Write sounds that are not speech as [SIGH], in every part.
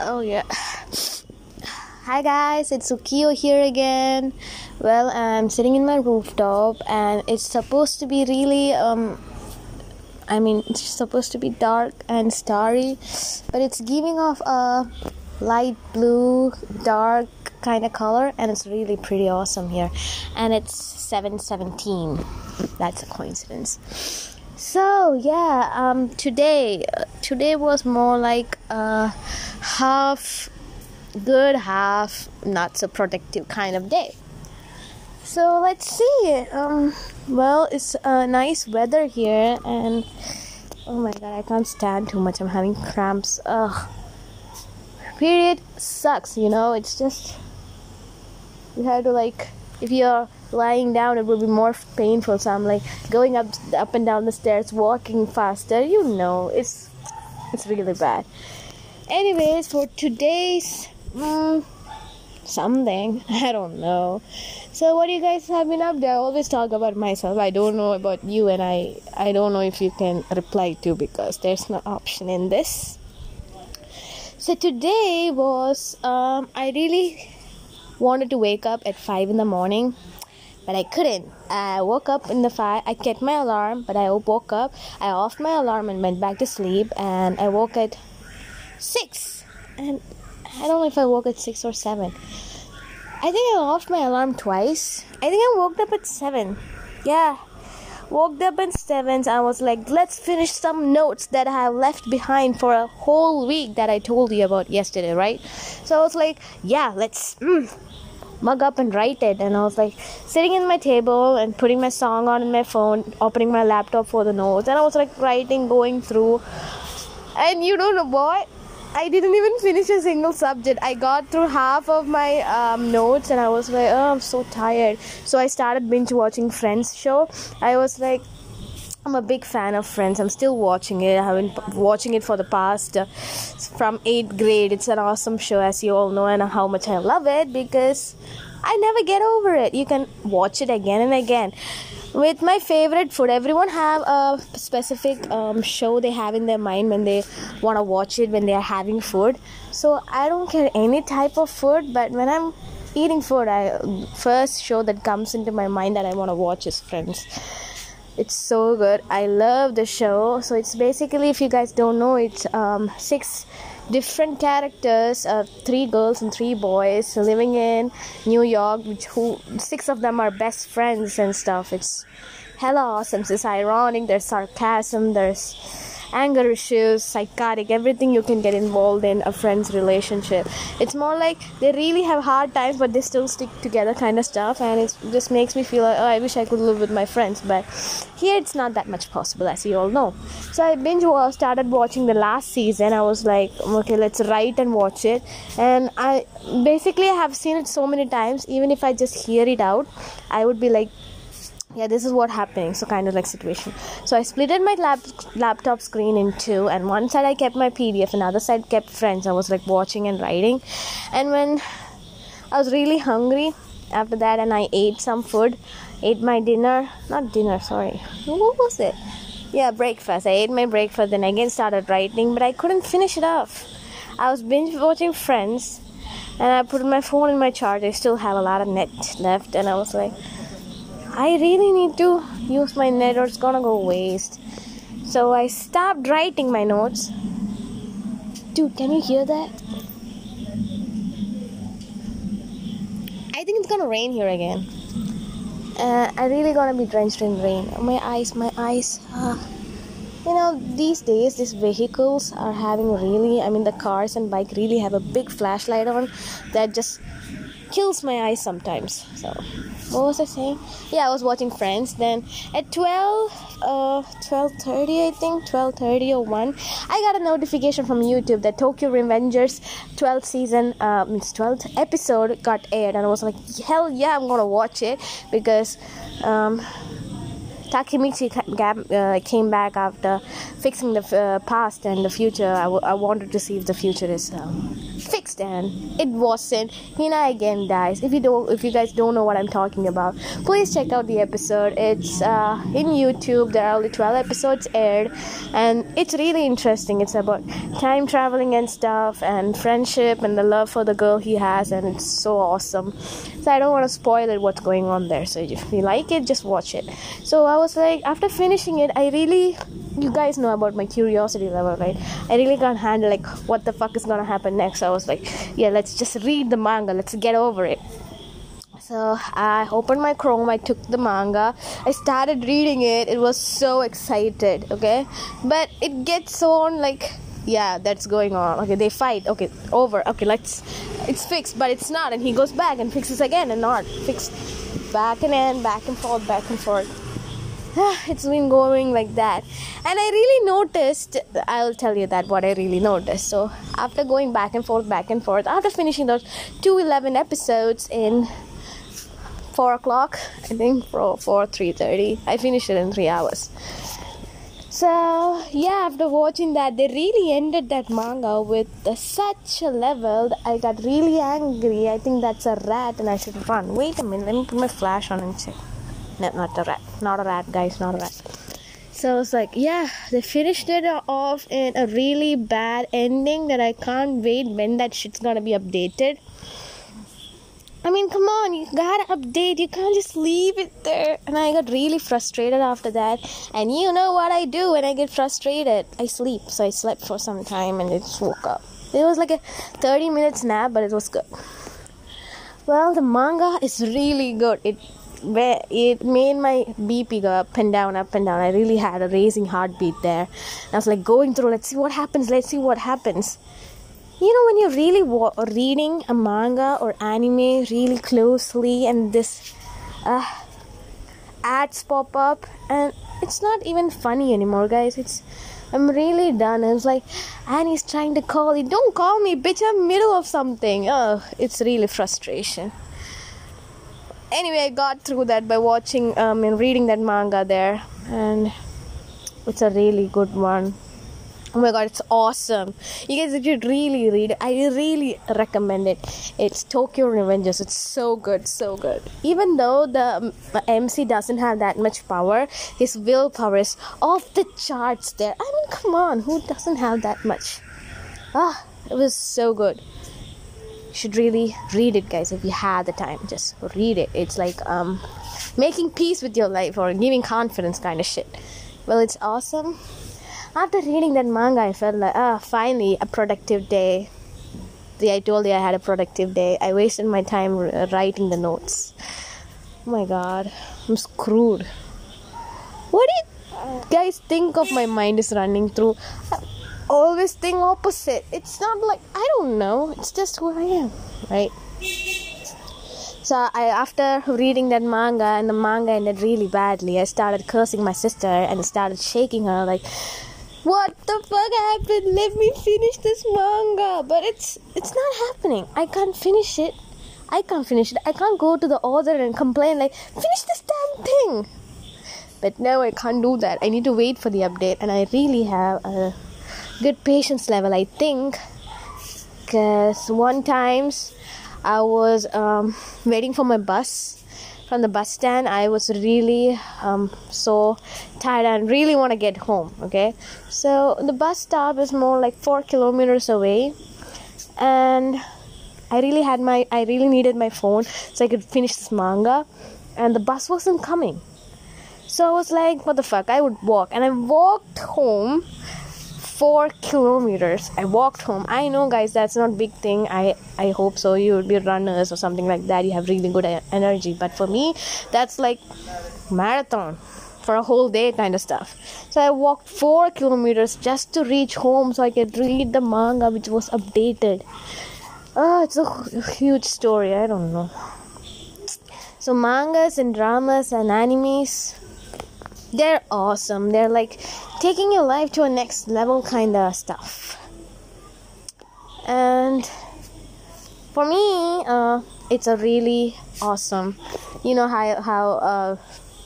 Oh yeah. Hi guys, it's Ukio here again. Well, I'm sitting in my rooftop and it's supposed to be really um I mean, it's supposed to be dark and starry, but it's giving off a light blue, dark kind of color and it's really pretty awesome here. And it's 717. That's a coincidence. So, yeah, um today today was more like a half good, half not so productive kind of day. So let's see. Um, well, it's a nice weather here, and oh my god, I can't stand too much. I'm having cramps. Ugh. Period sucks, you know. It's just you have to like if you're lying down, it would be more painful. So I'm like going up, up and down the stairs, walking faster. You know, it's it's really bad. Anyways for today's mm, something [LAUGHS] i don't know. So what do you guys have been up there? I always talk about myself. I don't know about you and i i don't know if you can reply to because there's no option in this. So today was um i really wanted to wake up at 5 in the morning but I couldn't. I woke up in the five. I kept my alarm, but I woke up. I offed my alarm and went back to sleep. And I woke at six. And I don't know if I woke at six or seven. I think I off my alarm twice. I think I woke up at seven. Yeah. Woke up at seven. I was like, let's finish some notes that I have left behind for a whole week that I told you about yesterday, right? So I was like, yeah, let's mm, mug up and write it. And I was like sitting in my table and putting my song on my phone, opening my laptop for the notes. And I was like writing, going through. And you don't know what? I didn't even finish a single subject. I got through half of my um, notes and I was like, oh, I'm so tired. So I started binge watching Friends show. I was like, I'm a big fan of Friends. I'm still watching it. I've been watching it for the past uh, from eighth grade. It's an awesome show, as you all know, and how much I love it because I never get over it. You can watch it again and again with my favorite food everyone have a specific um, show they have in their mind when they want to watch it when they are having food so i don't care any type of food but when i'm eating food i first show that comes into my mind that i want to watch is friends it's so good. I love the show. So it's basically if you guys don't know it's um, six different characters uh, three girls and three boys living in new york which who six of them are best friends and stuff. It's hella awesome. It's ironic. There's sarcasm. There's anger issues, psychotic, everything you can get involved in a friend's relationship. It's more like they really have hard times, but they still stick together, kind of stuff, and it just makes me feel like, oh, I wish I could live with my friends. But here it's not that much possible, as you all know. So I binge started watching the last season. I was like, okay, let's write and watch it, and I basically have seen it so many times. Even if I just hear it out, I would be like yeah this is what happening so kind of like situation. So i splitted my lap, laptop screen in two and one side i kept my pdf and other side kept friends. I was like watching and writing. And when i was really hungry after that and i ate some food ate my dinner not dinner sorry what was it? Yeah breakfast. I ate my breakfast then again started writing but i couldn't finish it off. I was binge watching friends and i put my phone in my charge i still have a lot of net left and i was like I really need to use my net or it's gonna go waste. So I stopped writing my notes. Dude, can you hear that? I think it's gonna rain here again. Uh, I really gonna be drenched in rain. My eyes, my eyes. Uh, you know, these days, these vehicles are having really, I mean, the cars and bike really have a big flashlight on that just kills my eyes sometimes. So, what was I saying? Yeah, I was watching Friends. Then at 12, uh, 12:30, I think 12:30 or 1, I got a notification from YouTube that Tokyo Revengers 12th season, uh, means 12th episode got aired, and I was like, hell yeah, I'm gonna watch it because, um, Takemichi uh, came back after fixing the uh, past and the future. I, w- I wanted to see if the future is um, fixed, and it wasn't. Hina again dies. If you don't, if you guys don't know what I'm talking about, please check out the episode. It's uh, in YouTube. There are only 12 episodes aired, and it's really interesting. It's about time traveling and stuff, and friendship, and the love for the girl he has, and it's so awesome. So I don't want to spoil it what's going on there. So if you like it, just watch it. So I was like, after finishing it, I really, you guys know about my curiosity level, right? I really can't handle like what the fuck is gonna happen next. I was like, yeah, let's just read the manga. Let's get over it. So I opened my Chrome, I took the manga, I started reading it. It was so excited, okay? But it gets on like yeah, that's going on. Okay, they fight. Okay, over. Okay, let's it's fixed, but it's not and he goes back and fixes again and not fixed back and then back and forth, back and forth. It's been going like that. And i really noticed i'll tell you that what i really noticed. So after going back and forth back and forth after finishing those 211 episodes in 4 o'clock i think for 4 3.30 i finished it in 3 hours. So yeah after watching that they really ended that manga with such a level. I got really angry. I think that's a rat and i should run. Wait a minute let me put my flash on and check no, not a rat. Not a rat, guys. Not a rat. So it's like, yeah, they finished it off in a really bad ending that I can't wait when that shit's gonna be updated. I mean, come on, you gotta update. You can't just leave it there. And I got really frustrated after that. And you know what I do when I get frustrated? I sleep. So I slept for some time and I just woke up. It was like a 30 minutes nap, but it was good. Well, the manga is really good. It where it made my BP go up and down, up and down. I really had a racing heartbeat there. And I was like going through, let's see what happens, let's see what happens. You know, when you're really wa- reading a manga or anime really closely, and this uh, ads pop up, and it's not even funny anymore, guys. It's I'm really done. It's like Annie's trying to call you. Don't call me, bitch. I'm middle of something. Oh, it's really frustration anyway, I got through that by watching um, and reading that manga there, and it's a really good one. Oh my god, it's awesome! You guys should really read it. I really recommend it. It's Tokyo Revengers. It's so good, so good. Even though the MC um, doesn't have that much power, his willpower is off the charts. There, I mean, come on, who doesn't have that much? Ah, it was so good should really read it guys if you have the time just read it it's like um making peace with your life or giving confidence kind of shit well it's awesome after reading that manga i felt like ah finally a productive day See, I told you I had a productive day. I wasted my time writing the notes. Oh my god, I'm screwed. What do you guys think of my mind is running through? Always think opposite. It's not like I don't know. It's just who I am, right? So I, after reading that manga and the manga ended really badly, I started cursing my sister and started shaking her like, "What the fuck happened? Let me finish this manga." But it's it's not happening. I can't finish it. I can't finish it. I can't go to the author and complain like, "Finish this damn thing." But no, I can't do that. I need to wait for the update, and I really have a good patience level i think. Because one times i was um, [LAUGHS] waiting for my bus from the bus stand. I was really um, so tired and really want to get home okay? So the bus stop is more like four kilometers away. And i really had my i really needed my phone so i could finish this manga. And the bus wasn't coming. So i was like what the fuck? I would walk. And i walked home four kilometers. I walked home. I know guys that's not big thing. I i hope so. You would be runners or something like that. You have really good energy. But for me that's like marathon for a whole day kind of stuff. So i walked four kilometers just to reach home so i could read the manga which was updated. Oh it's a huge story. I don't know. So mangas and dramas and animes they're awesome they're like taking your life to a next level kind of stuff and for me uh, it's a really awesome you know how how uh,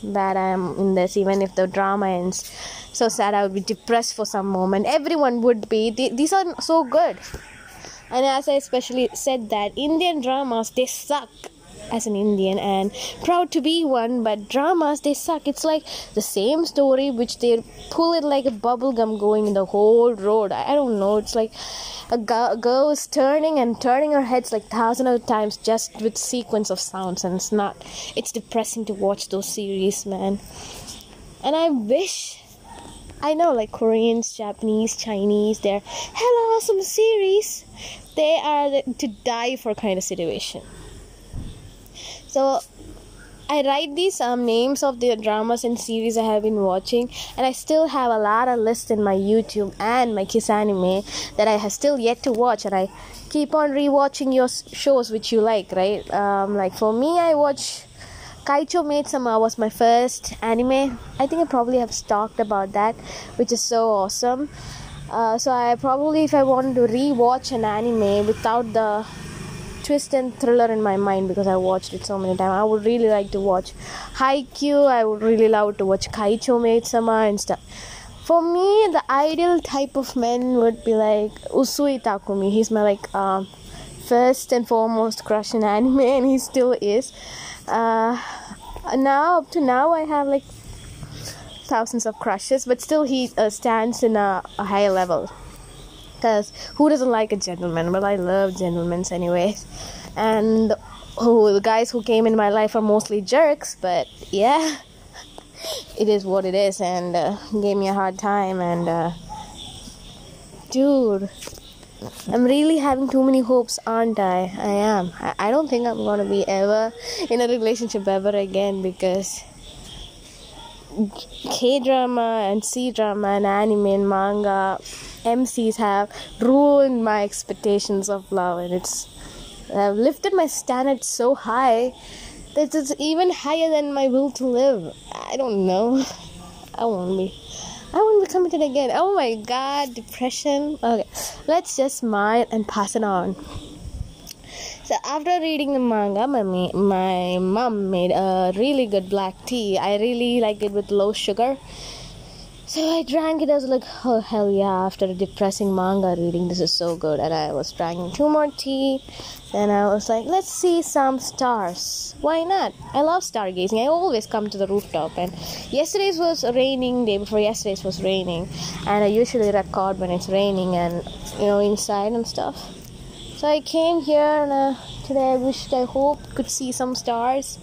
that I'm in this, even if the drama ends. So sad, I would be depressed for some moment. Everyone would be. These are so good. And as I especially said that Indian dramas they suck as an Indian and proud to be one, but dramas they suck. It's like the same story which they pull it like a bubble gum going in the whole road. I don't know. It's like a girl is turning and turning her heads like thousand of times just with sequence of sounds, and it's not. It's depressing to watch those series, man. And I wish. I know, like Koreans, Japanese, Chinese, they're hella awesome series. They are to die for kind of situation. So I write these um, names of the dramas and series I have been watching, and I still have a lot of lists in my YouTube and my Kiss Anime that I have still yet to watch, and I keep on rewatching your shows which you like, right? Um, like for me, I watch Kaicho Maid Sama was my first anime. I think I probably have talked about that, which is so awesome. Uh, so I probably, if I wanted to rewatch an anime without the twist and thriller in my mind because I watched it so many times. I would really like to watch Haikyuu. I would really love to watch Kaicho Maid Sama and stuff. For me, the ideal type of man would be like Usui Takumi. He's my like uh, first and foremost crush in [LAUGHS] anime, and he still is. Uh, now up to now, I have like thousands of crushes, but still he uh, stands in a, a higher level because who doesn't like a gentleman? Well, I love gentlemen anyways. And oh, the guys who came in my life are mostly jerks, but yeah, it is what it is, and uh, gave me a hard time. And uh, dude, I'm really having too many hopes, aren't I? I am. I, I don't think I'm gonna be ever in a relationship ever again because K drama and C drama and anime and manga MCs have ruined my expectations of love, and it's I've lifted my standards so high that it's even higher than my will to live. I don't know. [LAUGHS] I won't be. I won't be committed again. Oh my god, depression. Okay, let's just smile and pass it on. So after reading the manga, my my mom made a really good black tea. I really like it with low sugar so I drank it. I was like, oh hell yeah! After a depressing manga reading, this is so good. And I was drinking two more tea. Then I was like, let's see some stars. Why not? I love stargazing. I always come to the rooftop. And yesterday's was raining. Day before yesterday's was raining. And I usually record when it's raining and you know inside and stuff. So I came here and uh, today I wished I hope could see some stars.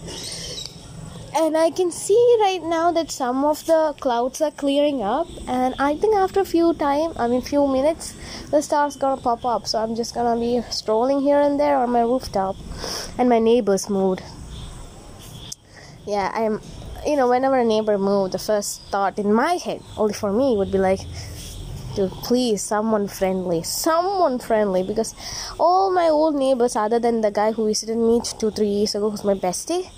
And I can see right now that some of the clouds are clearing up. And I think after a few time I mean few minutes the stars gonna pop up. So I'm just gonna be strolling here and there on my rooftop and my neighbors mood. yeah I'm you know whenever a neighbor moved the first thought in my head only for me would be like dude please someone friendly someone friendly because all my old neighbors other than the guy who visited me two three years ago who's my bestie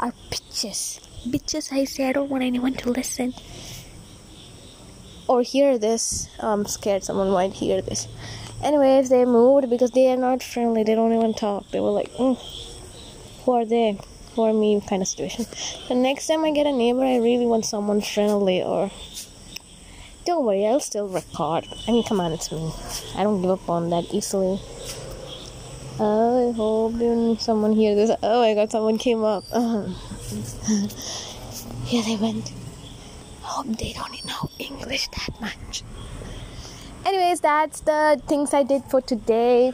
are bitches. Bitches, I say, I don't want anyone to listen or hear this. I'm scared someone might hear this. Anyways, they moved because they are not friendly. They don't even talk. They were like, mm, who are they? Who are me? Kind of situation. The next time I get a neighbor, I really want someone friendly or. Don't worry, I'll still record. I mean, come on, it's me. I don't give up on that easily. I hope someone hear this. Oh my god, someone came up. [LAUGHS] Here they went. Hope they don't know English that much. Anyways, that's the things I did for today.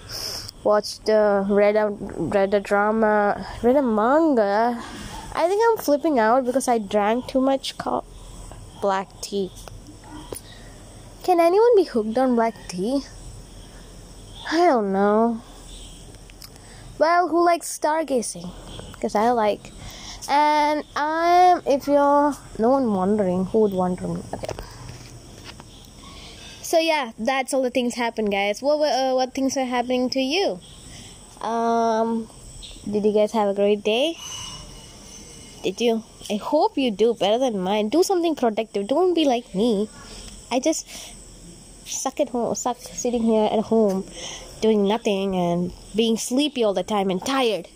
Watched, uh, read a read a drama, read a manga. I think I'm flipping out because I drank too much co- black tea. Can anyone be hooked on black tea? I don't know. Well, who likes stargazing? Because I like. And I'm, if you're, no one wondering, who would wonder me? Okay. So yeah, that's all the things happen, guys. What uh, what things are happening to you? Um, did you guys have a great day? Did you? I hope you do better than mine. Do something productive. Don't be like me. I just suck at home, suck sitting here at home doing nothing and being sleepy all the time and tired.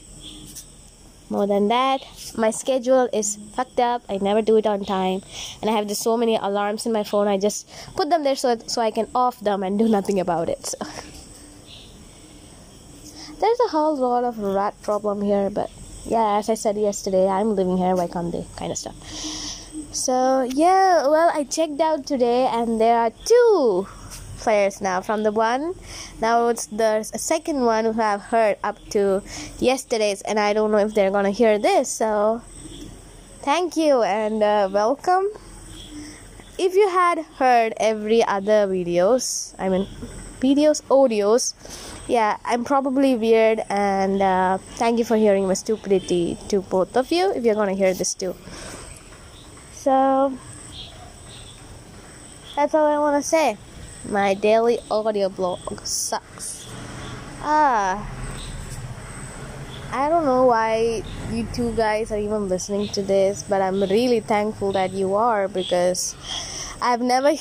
more than that my schedule is fucked up i never do it on time and i have just so many alarms in my phone i just put them there so, so i can off them and do nothing about it so. there's a whole lot of rat problem here but yeah as i said yesterday i'm living here why can't kind of stuff so yeah well i checked out today and there are two players now. From the one now it's the second one who have heard up to yesterday's and i don't know if they're gonna hear this so thank you and uh, welcome. If you had heard every other videos i mean videos audios yeah i'm probably weird and uh, thank you for hearing my stupidity to both of you if you're gonna hear this too. So that's all i want to say my daily audio blog sucks. Ah. I don't know why you two guys are even listening to this, but I'm really thankful that you are because I've never,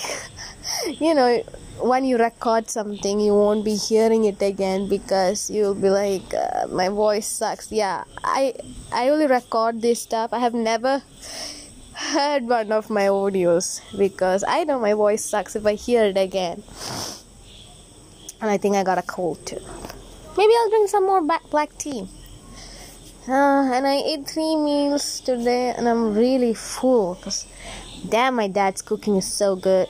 [LAUGHS] you know, when you record something, you won't be hearing it again because you'll be like, uh, my voice sucks. Yeah, I I only record this stuff. I have never heard one of my audios because I know my voice sucks if I hear it again. And I think I got a cold too. Maybe I'll drink some more black tea. Uh, and I ate three meals today and I'm really full because damn, my dad's cooking is so good.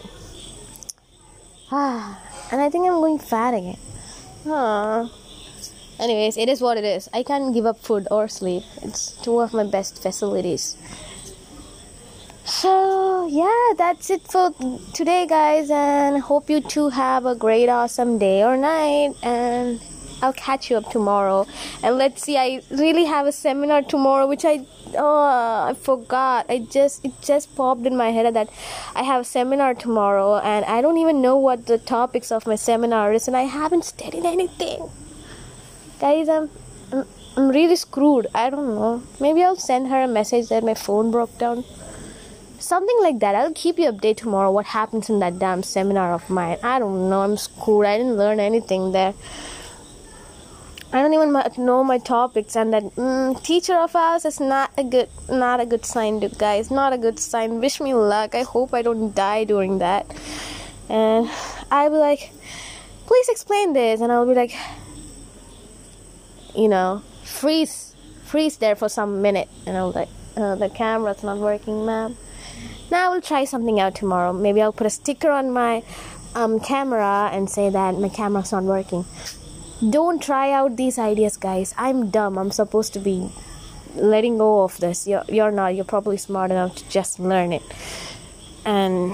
Ah, [SIGHS] and I think I'm going fat again. Ah. Anyways, it is what it is. I can't give up food or sleep. It's two of my best facilities. So, yeah, that's it for today, guys, and hope you two have a great, awesome day or night. And I'll catch you up tomorrow. And let's see, I really have a seminar tomorrow, which I oh I forgot. I just it just popped in my head that I have a seminar tomorrow, and I don't even know what the topics of my seminar is, and I haven't studied anything. Guys, I'm. I'm, I'm really screwed. I don't know. Maybe I'll send her a message that my phone broke down something like that. I'll keep you update tomorrow what happens in that damn seminar of mine. I don't know. I'm screwed. I didn't learn anything there. I don't even know my topics and that mm, teacher of ours is not a good not a good sign to guys. Not a good sign. Wish me luck. I hope i don't die during that. And i'll be like please explain this. And i'll be like you know freeze freeze there for some minute. And i'll be like uh, the camera's not working ma'am now I will try something out tomorrow. Maybe I'll put a sticker on my um, camera and say that my camera's not working. Don't try out these ideas, guys. I'm dumb. I'm supposed to be letting go of this. You're, you're not. You're probably smart enough to just learn it. And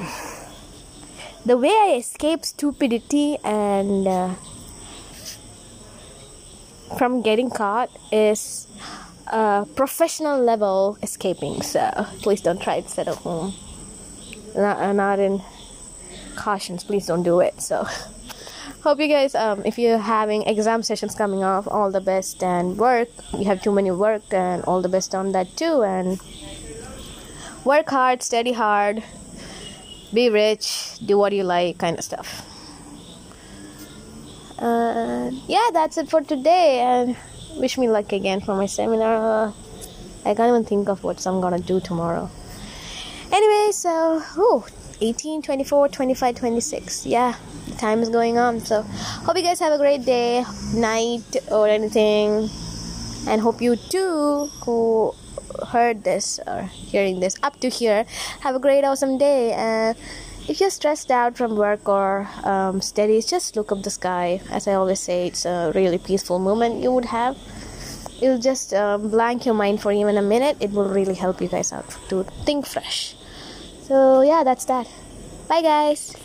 the way I escape stupidity and uh, from getting caught is uh, professional level escaping. So please don't try it at home not, not in cautions please don't do it. So hope you guys um, if you're having exam sessions coming off all the best and work. You have too many work and all the best on that too. And work hard study hard be rich do what you like kind of stuff. Uh, yeah that's it for today. And wish me luck again for my seminar. I can't even think of what i'm gonna do tomorrow Anyway, so, oh, 18, 24, 25, 26. Yeah, time is going on. So, hope you guys have a great day, night, or anything. And hope you too, who heard this or hearing this up to here, have a great, awesome day. And if you're stressed out from work or um, studies, just look up the sky. As I always say, it's a really peaceful moment you would have. It'll just um, blank your mind for even a minute. It will really help you guys out to think fresh. So, yeah, that's that. Bye, guys.